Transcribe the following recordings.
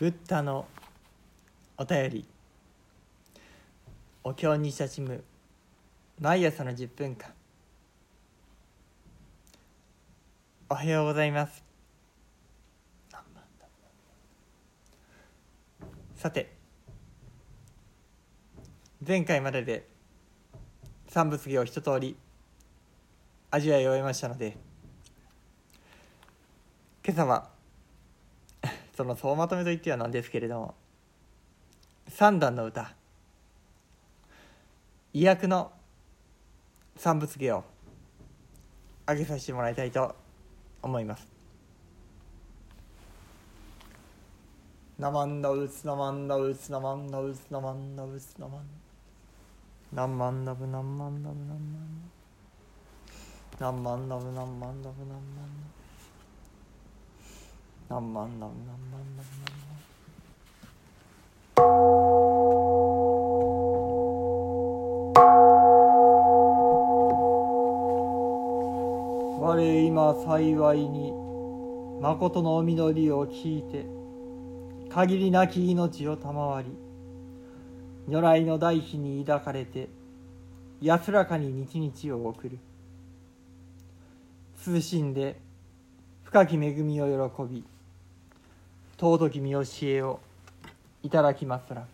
ブッダのお便り。お経に親しむ毎朝の10分間。おはようございます。さて前回までで三仏芸を一通り味わい終えましたので今朝はその総まとめといってはなんですけれども三段の歌。医薬の三仏芸をあげさせてもらいたいと思います。ナマンダウツナマンダウツナマンダウツナマンダウツナマンナンマンダブナンマンダブナンマンナンマンダブナンマンダブナンマンダブ何万何万何万何万我今幸いに誠のお実りを聞いて限りなき命を賜り如来の大悲に抱かれて安らかに日々を送る謹んで深き恵みを喜び尊き見教えをいただきますら。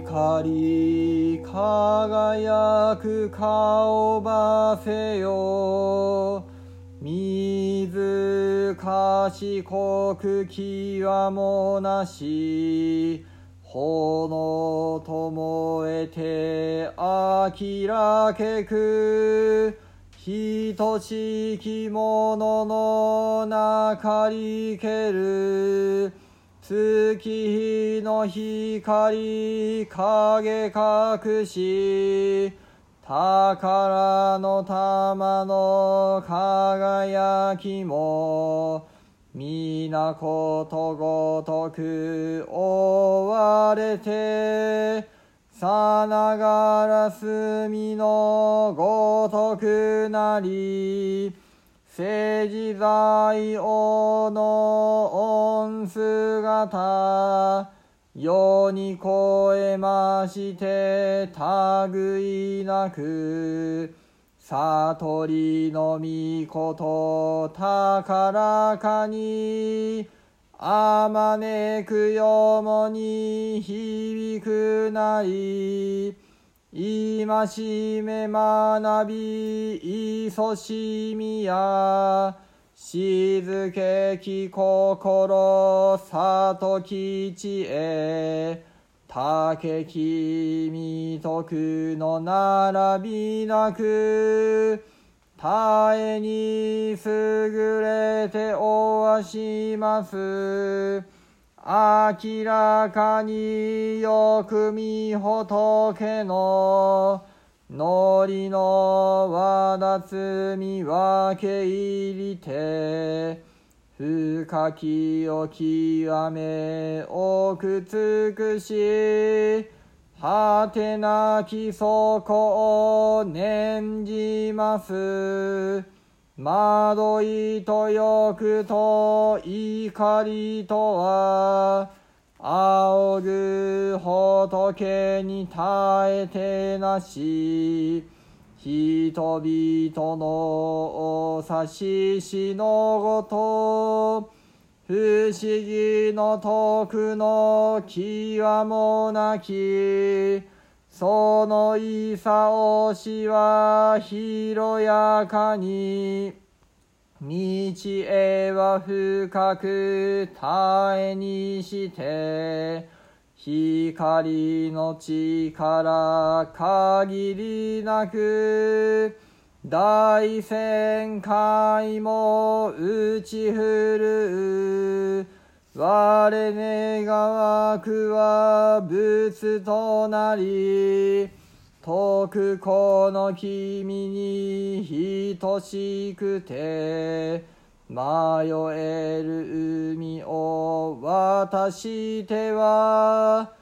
光輝く顔ばせよ。水賢く際もなし。炎と燃えて明らけく等しきものの中りける月日の光影隠し宝の玉の輝きも皆ことごとく追われてさながら隅のごとくなり政治在王の恩姿世に超えまして類なく悟りのみこと高かにあまねくよもに響くない。今しめ学びいそしみや静けき心里き知恵竹君徳の並びなく絶えに優れておわします。明らかによく見仏ののりのわだつみ分け入りて深きを極め奥尽くし果てなき底を念じます。惑いと欲と怒りとは仰ぐ仏に耐えてなし。人々のお指ししのごと不思議の徳の極もなきそのいさおしは広やかに道へは深く絶えにして光の力限りなく大旋回も打ち振る。我願わくは仏となり徳子の君に等しくて迷える海を渡しては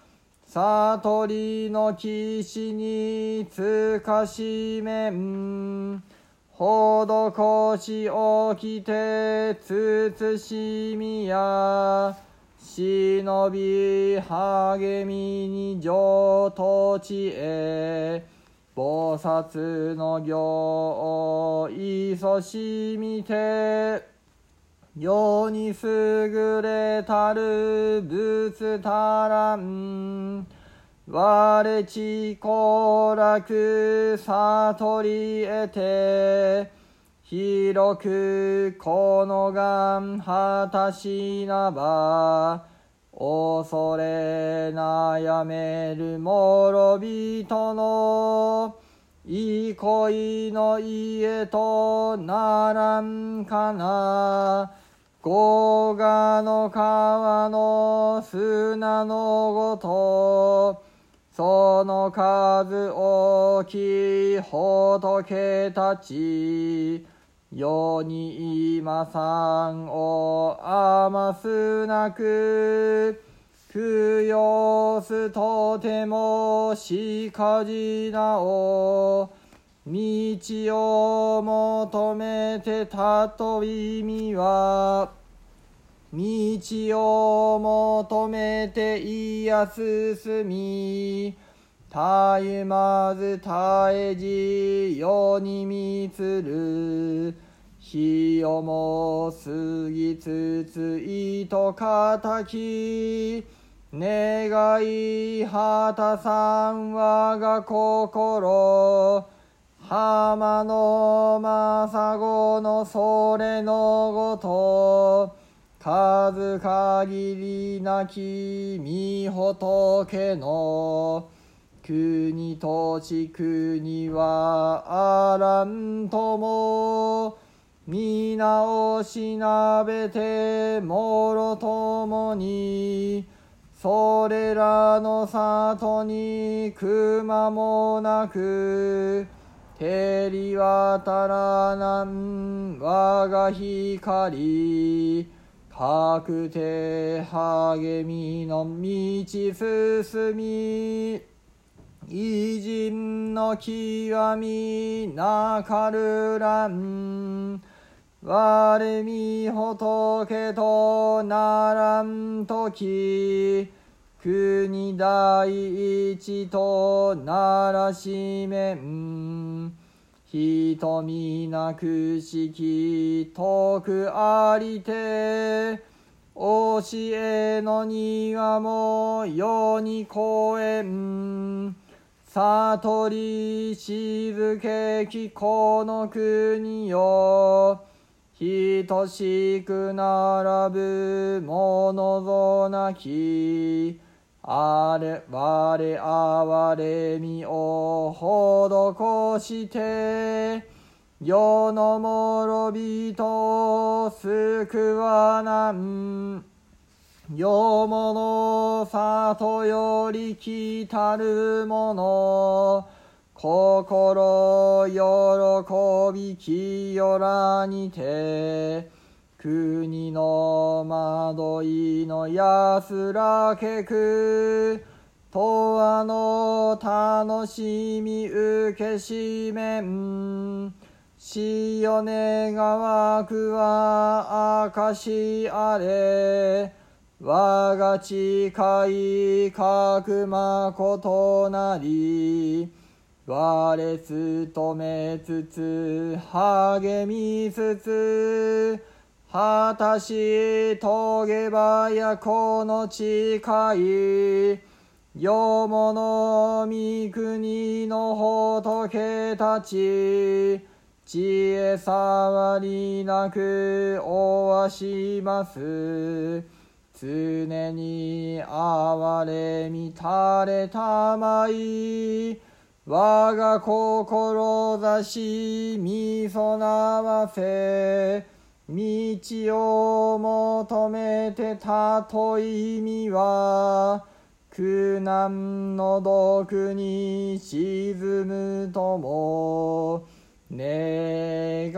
悟りの騎士につかしめん。施し起きて慎みや忍び励みに上土地へ。菩薩の行をいそしみて。世に優れたる仏たらん。我ち行楽悟り得て広くこの願果たしなば恐れ悩める諸人の憩いの家とならんかな。豪華の川の砂のごとその数大きい仏たち世に今さんを余すなく供養すとてもしかじなお道を求めてたと意味は道を求めていや進みたゆまず絶えじ世にみつる日をも過ぎつついと敵願い果たさん我が心浜の政子のそれのごと数限りなき御仏の国と地国はあらんとも皆をしなべてもろともにそれらの里にくまもなく照り渡らなん我が光。確定励みの道進み。偉人の極みなかるらん我み仏とならんとき国第一とならしめん。瞳なくしき徳ありて。教えの庭も世に超えん。悟り静けきこの国よ。等しく並ぶものぞなき。あれ我哀れみを施して世の諸人を救わなん。世物里より来たるもの。心喜び清らにて国の惑いの安らけくとあの楽しみ受けしめん。しよねがわくは明かしあれ。我が誓いかくまことなり我務めつつ励みつつ果たし遂げばやこの誓い。世物御国の仏たち。知恵触りなくおわします。常に哀れみたれたまい。我が志みそなわせ。道を求めてたと意味は苦難の毒に沈むとも願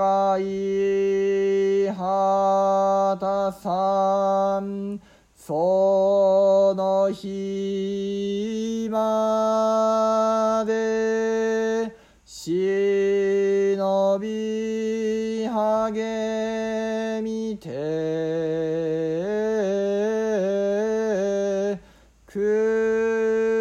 い果たさん。その日まで忍び励みてく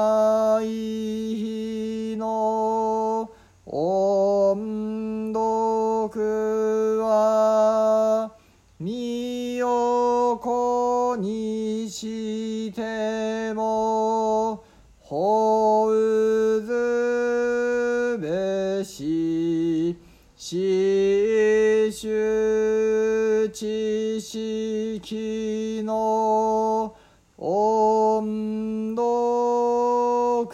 来大悲の音読は身を粉にしてもほうずべし死守知識の音読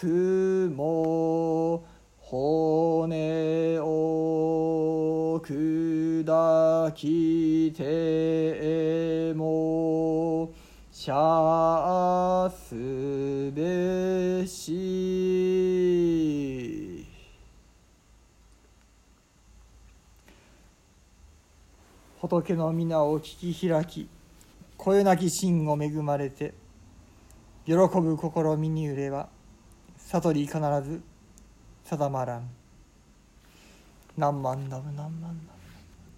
も骨を砕きてもしゃすべし仏の皆を聞き開き声なき心を恵まれて喜ぶ心身に揺れは悟り必ず定まらん。何万ダム何万ダム。